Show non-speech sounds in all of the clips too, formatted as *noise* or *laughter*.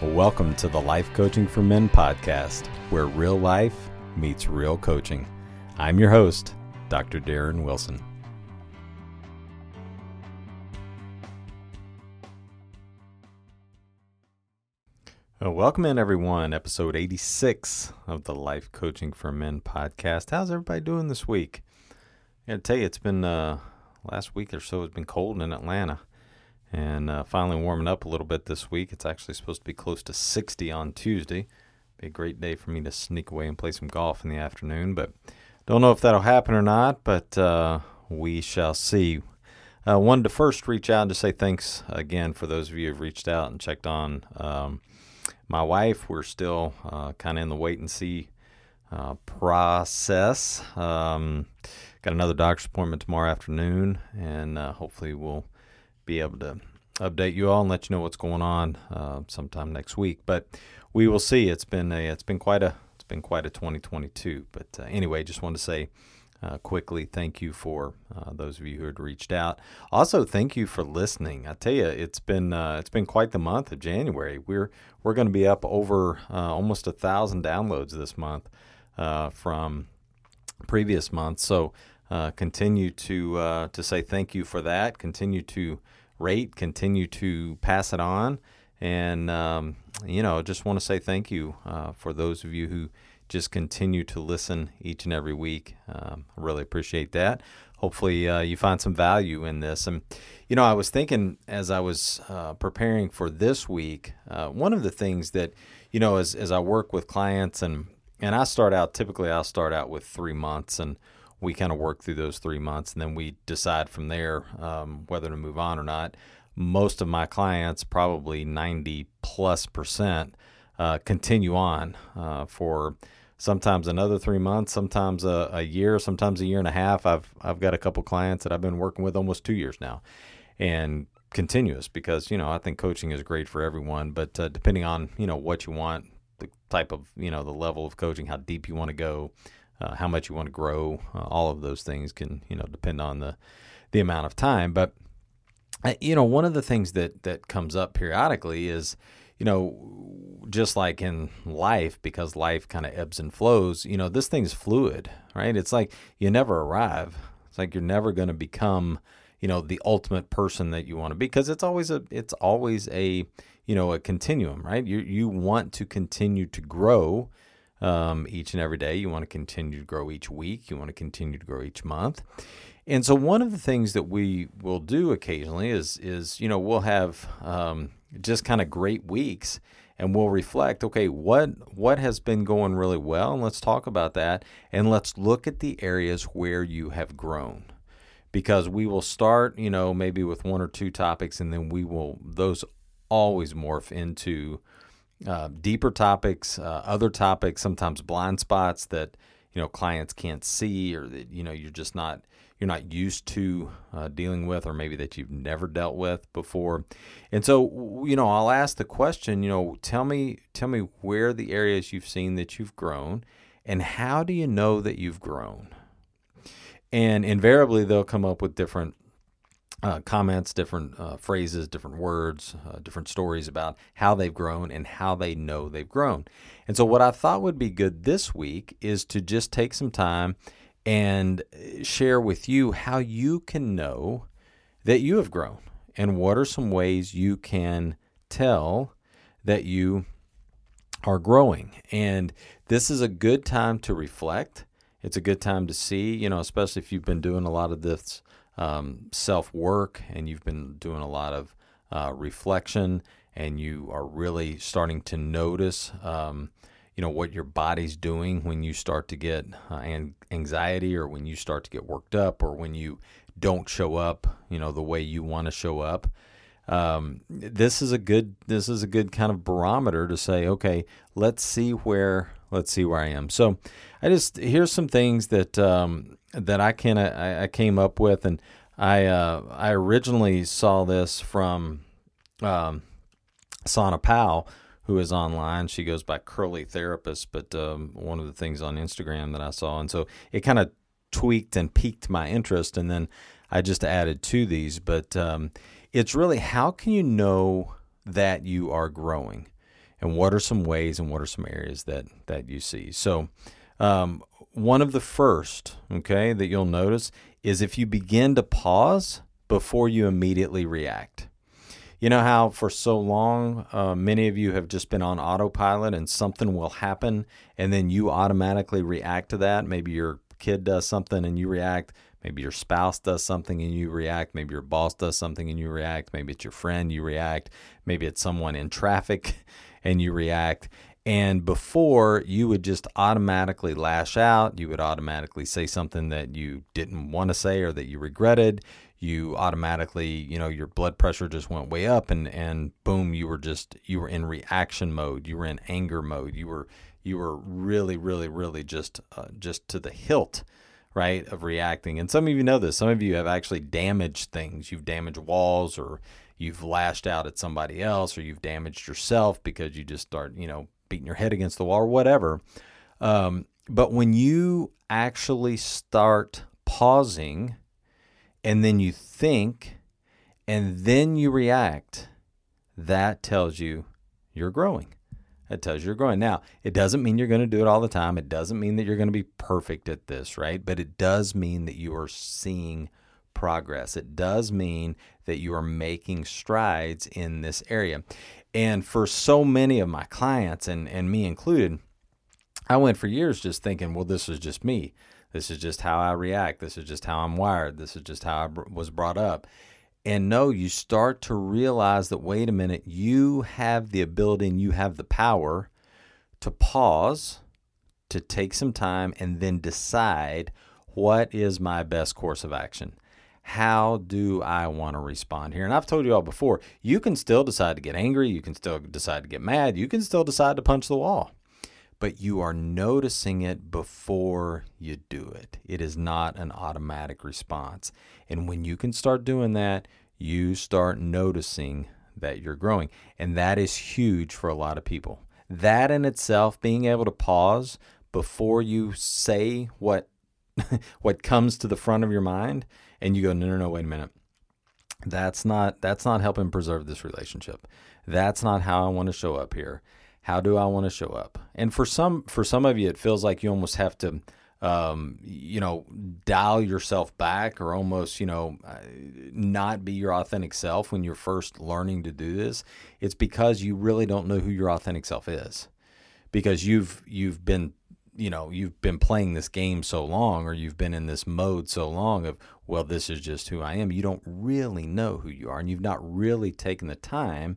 Welcome to the Life Coaching for Men podcast, where real life meets real coaching. I'm your host, Dr. Darren Wilson. Welcome in, everyone. Episode 86 of the Life Coaching for Men podcast. How's everybody doing this week? I gotta tell you, it's been uh, last week or so. It's been cold in Atlanta and uh, finally warming up a little bit this week. It's actually supposed to be close to 60 on Tuesday. Be a great day for me to sneak away and play some golf in the afternoon, but don't know if that'll happen or not. But uh, we shall see. Uh, wanted to first reach out and just say thanks again for those of you who've reached out and checked on um, my wife. We're still uh, kind of in the wait and see uh, process. Um, got another doctor's appointment tomorrow afternoon, and uh, hopefully we'll be able to update you all and let you know what's going on uh, sometime next week. But we will see. It's been a it's been quite a it's been quite a 2022. But uh, anyway, just wanted to say. Uh, quickly, thank you for uh, those of you who had reached out. Also, thank you for listening. I tell you, it's been uh, it's been quite the month of January. We're we're going to be up over uh, almost a thousand downloads this month from previous months. So continue to to say thank you for that. Continue to rate, continue to pass it on. And, um, you know, just want to say thank you uh, for those of you who just continue to listen each and every week. Um, I really appreciate that. Hopefully, uh, you find some value in this. And, you know, I was thinking as I was uh, preparing for this week, uh, one of the things that, you know, as, as I work with clients and, and I start out, typically I'll start out with three months and we kind of work through those three months and then we decide from there um, whether to move on or not. Most of my clients, probably 90 plus percent, uh, continue on uh, for sometimes another three months, sometimes a, a, year, sometimes a year and a half. I've I've got a couple clients that I've been working with almost two years now, and continuous because you know I think coaching is great for everyone, but uh, depending on you know what you want, the type of you know the level of coaching, how deep you want to go, uh, how much you want to grow. Uh, all of those things can you know depend on the the amount of time. But uh, you know, one of the things that that comes up periodically is you know just like in life because life kind of ebbs and flows you know this thing's fluid right it's like you never arrive it's like you're never going to become you know the ultimate person that you want to be because it's always a it's always a you know a continuum right you you want to continue to grow um, each and every day. You want to continue to grow each week. You want to continue to grow each month. And so one of the things that we will do occasionally is is you know we'll have um, just kind of great weeks and we'll reflect okay what what has been going really well and let's talk about that and let's look at the areas where you have grown because we will start you know maybe with one or two topics and then we will those always morph into uh, deeper topics, uh, other topics, sometimes blind spots that you know clients can't see, or that you know you're just not you're not used to uh, dealing with, or maybe that you've never dealt with before. And so, you know, I'll ask the question, you know, tell me, tell me where the areas you've seen that you've grown, and how do you know that you've grown? And invariably, they'll come up with different uh, comments, different uh, phrases, different words, uh, different stories about how they've grown and how they know they've grown. And so, what I thought would be good this week is to just take some time and share with you how you can know that you have grown and what are some ways you can tell that you are growing. And this is a good time to reflect. It's a good time to see, you know, especially if you've been doing a lot of this um, self work and you've been doing a lot of uh, reflection and you are really starting to notice um, you know what your body's doing when you start to get uh, anxiety or when you start to get worked up or when you don't show up you know the way you want to show up. Um, this is a good this is a good kind of barometer to say okay let's see where let's see where I am. So I just here's some things that um, that I can I, I, came up with and I uh, I originally saw this from um, Sana Powell who is online. She goes by Curly Therapist, but um, one of the things on Instagram that I saw, and so it kind of tweaked and piqued my interest, and then I just added to these. But um, it's really how can you know that you are growing, and what are some ways and what are some areas that that you see. So. Um, one of the first, okay, that you'll notice is if you begin to pause before you immediately react. You know how for so long, uh, many of you have just been on autopilot and something will happen and then you automatically react to that. Maybe your kid does something and you react. Maybe your spouse does something and you react. Maybe your boss does something and you react. Maybe it's your friend, you react. Maybe it's someone in traffic *laughs* and you react. And before, you would just automatically lash out. You would automatically say something that you didn't want to say or that you regretted. You automatically, you know, your blood pressure just went way up and and boom, you were just you were in reaction mode, you were in anger mode, you were you were really really really just uh, just to the hilt right of reacting. And some of you know this. Some of you have actually damaged things. You've damaged walls or you've lashed out at somebody else or you've damaged yourself because you just start you know beating your head against the wall or whatever um, but when you actually start pausing and then you think and then you react, that tells you you're growing. That tells you you're growing. Now, it doesn't mean you're going to do it all the time. It doesn't mean that you're going to be perfect at this, right? But it does mean that you are seeing progress. It does mean that you are making strides in this area. And for so many of my clients, and, and me included, I went for years just thinking, well, this is just me. This is just how I react. This is just how I'm wired. This is just how I b- was brought up. And no, you start to realize that, wait a minute, you have the ability and you have the power to pause, to take some time, and then decide what is my best course of action. How do I want to respond here? And I've told you all before, you can still decide to get angry. You can still decide to get mad. You can still decide to punch the wall but you are noticing it before you do it. It is not an automatic response. And when you can start doing that, you start noticing that you're growing. And that is huge for a lot of people. That in itself, being able to pause before you say what *laughs* what comes to the front of your mind and you go, no, no, no, wait a minute. That's not that's not helping preserve this relationship. That's not how I want to show up here how do I want to show up? And for some for some of you, it feels like you almost have to, um, you know, dial yourself back or almost, you know, uh, not be your authentic self when you're first learning to do this. It's because you really don't know who your authentic self is, because you've you've been you know you've been playing this game so long or you've been in this mode so long of well this is just who i am you don't really know who you are and you've not really taken the time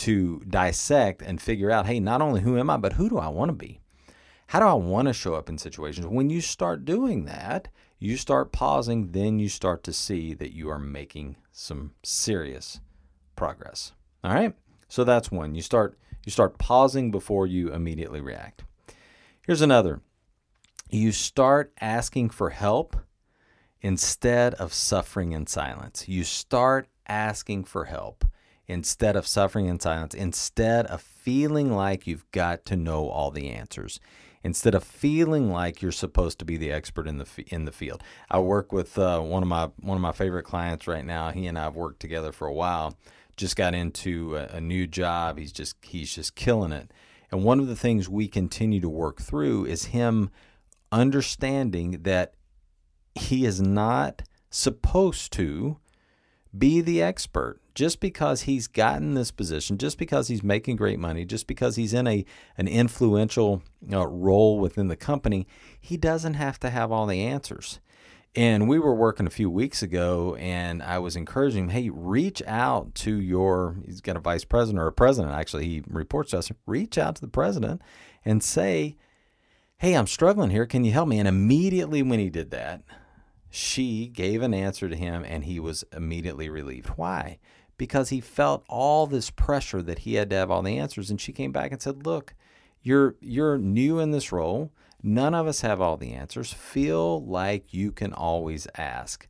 to dissect and figure out hey, not only who am I, but who do I want to be? How do I want to show up in situations? When you start doing that, you start pausing, then you start to see that you are making some serious progress. All right? So that's one. You start you start pausing before you immediately react. Here's another. You start asking for help instead of suffering in silence. You start asking for help instead of suffering in silence, instead of feeling like you've got to know all the answers, instead of feeling like you're supposed to be the expert in the in the field. I work with uh, one of my one of my favorite clients right now. He and I have worked together for a while. Just got into a, a new job. He's just he's just killing it. And one of the things we continue to work through is him understanding that he is not supposed to be the expert. Just because he's gotten this position just because he's making great money just because he's in a an influential uh, role within the company he doesn't have to have all the answers and we were working a few weeks ago and i was encouraging him hey reach out to your he's got a vice president or a president actually he reports to us reach out to the president and say hey i'm struggling here can you help me and immediately when he did that she gave an answer to him and he was immediately relieved. Why? Because he felt all this pressure that he had to have all the answers and she came back and said, "Look, you're you're new in this role. None of us have all the answers. Feel like you can always ask."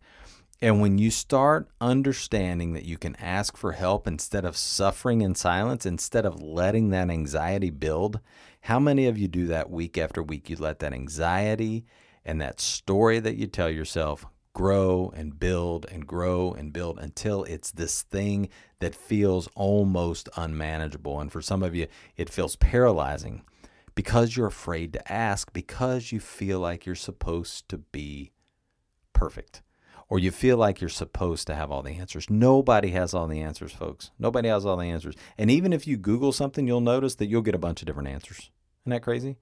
And when you start understanding that you can ask for help instead of suffering in silence, instead of letting that anxiety build, how many of you do that week after week? You let that anxiety and that story that you tell yourself grow and build and grow and build until it's this thing that feels almost unmanageable. And for some of you, it feels paralyzing because you're afraid to ask, because you feel like you're supposed to be perfect or you feel like you're supposed to have all the answers. Nobody has all the answers, folks. Nobody has all the answers. And even if you Google something, you'll notice that you'll get a bunch of different answers. Isn't that crazy?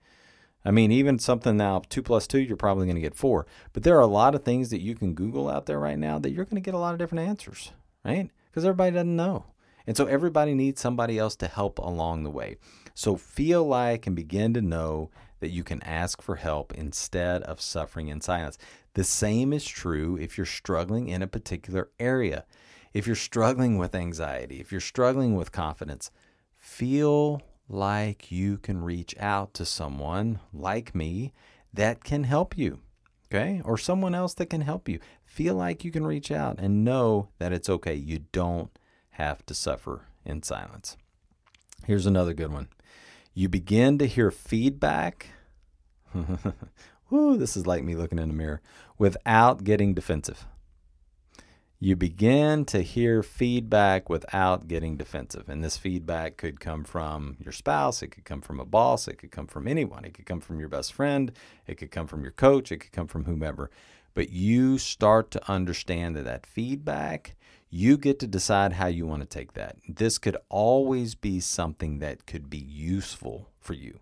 I mean, even something now, two plus two, you're probably going to get four. But there are a lot of things that you can Google out there right now that you're going to get a lot of different answers, right? Because everybody doesn't know. And so everybody needs somebody else to help along the way. So feel like and begin to know that you can ask for help instead of suffering in silence. The same is true if you're struggling in a particular area. If you're struggling with anxiety, if you're struggling with confidence, feel like you can reach out to someone like me that can help you, okay? Or someone else that can help you. Feel like you can reach out and know that it's okay. You don't have to suffer in silence. Here's another good one. You begin to hear feedback. *laughs* Woo, this is like me looking in the mirror without getting defensive you begin to hear feedback without getting defensive. And this feedback could come from your spouse, it could come from a boss, it could come from anyone, it could come from your best friend, it could come from your coach, it could come from whomever. But you start to understand that that feedback, you get to decide how you want to take that. This could always be something that could be useful for you.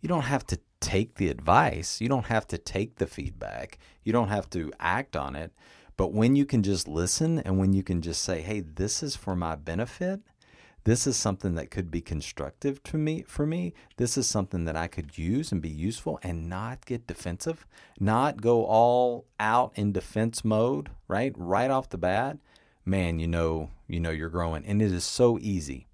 You don't have to take the advice, you don't have to take the feedback, you don't have to act on it but when you can just listen and when you can just say, hey, this is for my benefit, this is something that could be constructive to me for me. This is something that I could use and be useful and not get defensive, not go all out in defense mode, right? Right off the bat. Man, you know, you know you're growing. And it is so easy.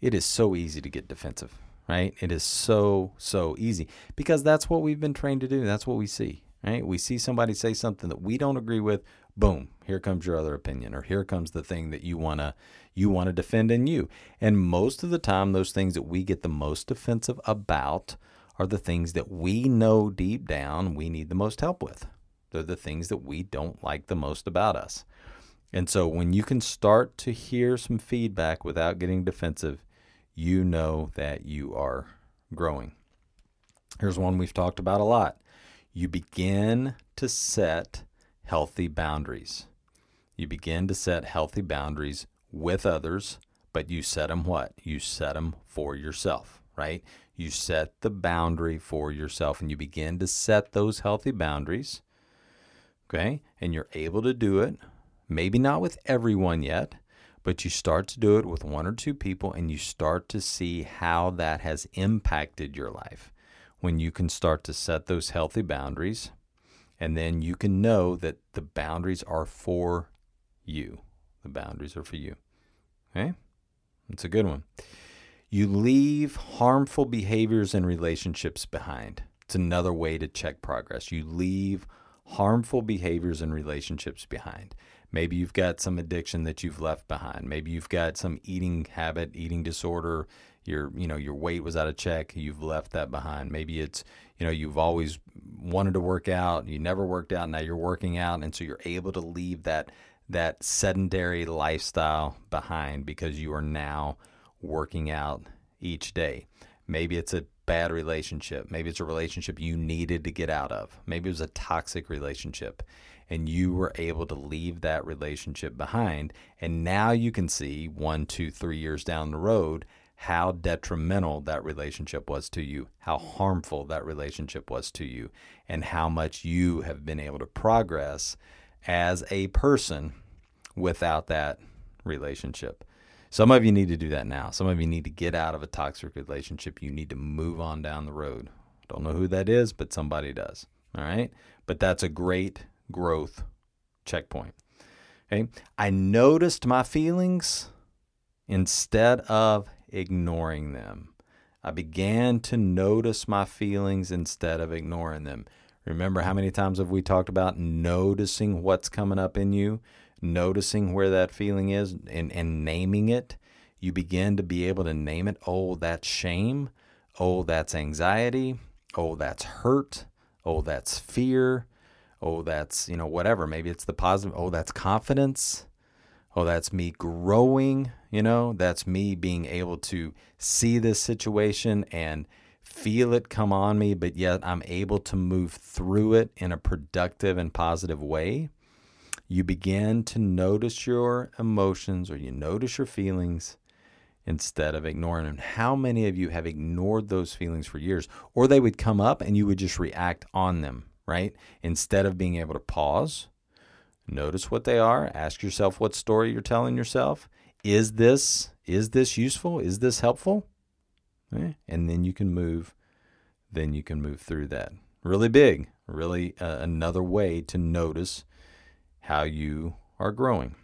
It is so easy to get defensive, right? It is so, so easy because that's what we've been trained to do. That's what we see, right? We see somebody say something that we don't agree with boom here comes your other opinion or here comes the thing that you want to you want to defend in you and most of the time those things that we get the most defensive about are the things that we know deep down we need the most help with they're the things that we don't like the most about us and so when you can start to hear some feedback without getting defensive you know that you are growing here's one we've talked about a lot you begin to set healthy boundaries. You begin to set healthy boundaries with others, but you set them what? You set them for yourself, right? You set the boundary for yourself and you begin to set those healthy boundaries. Okay? And you're able to do it, maybe not with everyone yet, but you start to do it with one or two people and you start to see how that has impacted your life. When you can start to set those healthy boundaries, and then you can know that the boundaries are for you. The boundaries are for you. Okay? That's a good one. You leave harmful behaviors and relationships behind. It's another way to check progress. You leave harmful behaviors and relationships behind. Maybe you've got some addiction that you've left behind. Maybe you've got some eating habit, eating disorder. Your, you know, your weight was out of check. You've left that behind. Maybe it's, you know, you've always wanted to work out. You never worked out. Now you're working out, and so you're able to leave that that sedentary lifestyle behind because you are now working out each day. Maybe it's a bad relationship. Maybe it's a relationship you needed to get out of. Maybe it was a toxic relationship and you were able to leave that relationship behind. And now you can see one, two, three years down the road how detrimental that relationship was to you, how harmful that relationship was to you, and how much you have been able to progress as a person without that relationship. Some of you need to do that now. Some of you need to get out of a toxic relationship. You need to move on down the road. Don't know who that is, but somebody does. All right. But that's a great growth checkpoint. Okay. I noticed my feelings instead of ignoring them. I began to notice my feelings instead of ignoring them. Remember how many times have we talked about noticing what's coming up in you? Noticing where that feeling is and, and naming it, you begin to be able to name it. Oh, that's shame. Oh, that's anxiety. Oh, that's hurt. Oh, that's fear. Oh, that's, you know, whatever. Maybe it's the positive. Oh, that's confidence. Oh, that's me growing. You know, that's me being able to see this situation and feel it come on me, but yet I'm able to move through it in a productive and positive way you begin to notice your emotions or you notice your feelings instead of ignoring them. How many of you have ignored those feelings for years? Or they would come up and you would just react on them, right? Instead of being able to pause, notice what they are, ask yourself what story you're telling yourself. Is this is this useful? Is this helpful? Okay. And then you can move then you can move through that. Really big, really uh, another way to notice how you are growing.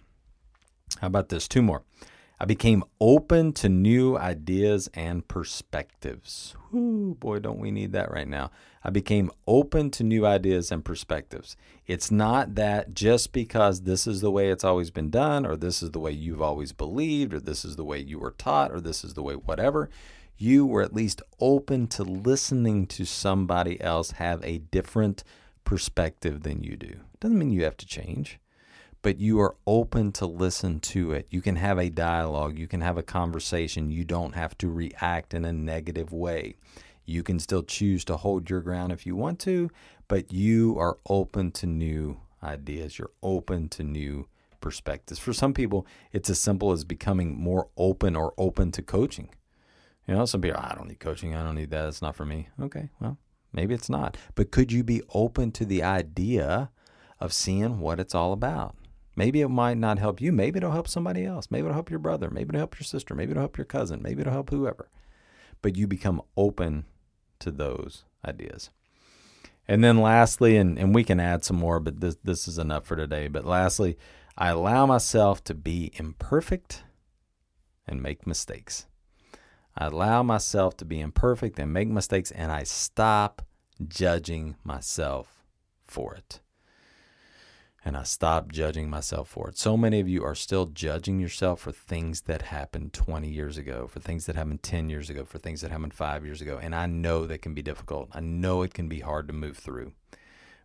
How about this? Two more. I became open to new ideas and perspectives. Whoo, boy, don't we need that right now. I became open to new ideas and perspectives. It's not that just because this is the way it's always been done, or this is the way you've always believed, or this is the way you were taught, or this is the way whatever, you were at least open to listening to somebody else have a different perspective than you do. Doesn't mean you have to change, but you are open to listen to it. You can have a dialogue, you can have a conversation. You don't have to react in a negative way. You can still choose to hold your ground if you want to, but you are open to new ideas. You're open to new perspectives. For some people, it's as simple as becoming more open or open to coaching. You know, some people, I don't need coaching. I don't need that. It's not for me. Okay, well, Maybe it's not. But could you be open to the idea of seeing what it's all about? Maybe it might not help you. Maybe it'll help somebody else. Maybe it'll help your brother. Maybe it'll help your sister. Maybe it'll help your cousin. Maybe it'll help whoever. But you become open to those ideas. And then lastly, and, and we can add some more, but this, this is enough for today. But lastly, I allow myself to be imperfect and make mistakes. I allow myself to be imperfect and make mistakes, and I stop judging myself for it. And I stopped judging myself for it. So many of you are still judging yourself for things that happened 20 years ago, for things that happened 10 years ago, for things that happened five years ago. And I know that can be difficult. I know it can be hard to move through.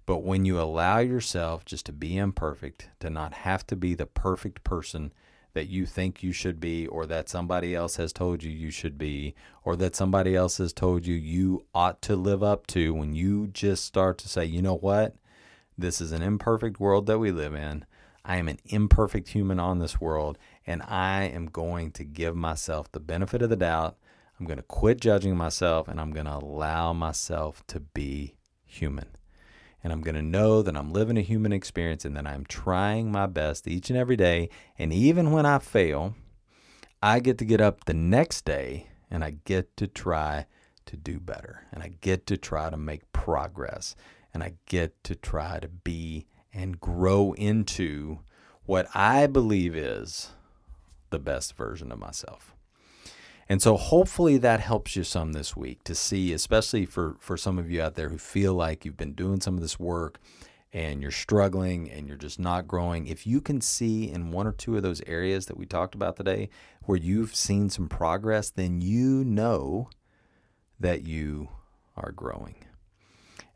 But when you allow yourself just to be imperfect, to not have to be the perfect person that you think you should be, or that somebody else has told you you should be, or that somebody else has told you you ought to live up to, when you just start to say, you know what? This is an imperfect world that we live in. I am an imperfect human on this world, and I am going to give myself the benefit of the doubt. I'm going to quit judging myself, and I'm going to allow myself to be human and I'm going to know that I'm living a human experience and that I'm trying my best each and every day. And even when I fail, I get to get up the next day and I get to try to do better and I get to try to make progress and I get to try to be and grow into what I believe is the best version of myself. And so hopefully that helps you some this week to see, especially for, for some of you out there who feel like you've been doing some of this work and you're struggling and you're just not growing, if you can see in one or two of those areas that we talked about today where you've seen some progress, then you know that you are growing.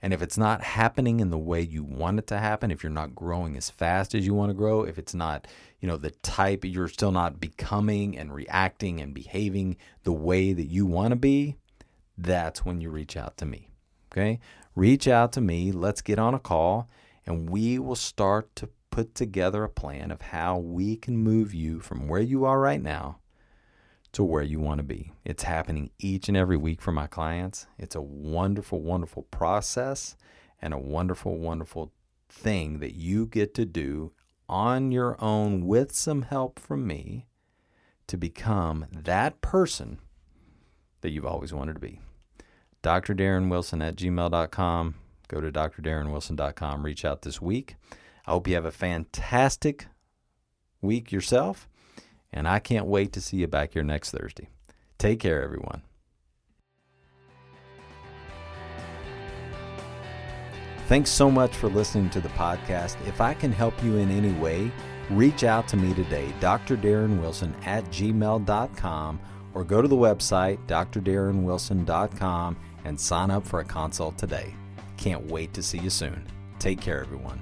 And if it's not happening in the way you want it to happen, if you're not growing as fast as you want to grow, if it's not, you know, the type you're still not becoming and reacting and behaving the way that you want to be, that's when you reach out to me. Okay? Reach out to me, let's get on a call, and we will start to put together a plan of how we can move you from where you are right now to where you want to be. It's happening each and every week for my clients. It's a wonderful, wonderful process and a wonderful, wonderful thing that you get to do on your own with some help from me to become that person that you've always wanted to be. Dr. Darren Wilson at gmail.com. Go to drdarrenwilson.com. Reach out this week. I hope you have a fantastic week yourself and I can't wait to see you back here next Thursday. Take care, everyone. Thanks so much for listening to the podcast. If I can help you in any way, reach out to me today, Dr. Darren Wilson at gmail.com, or go to the website, drdarrenwilson.com, and sign up for a consult today. Can't wait to see you soon. Take care, everyone.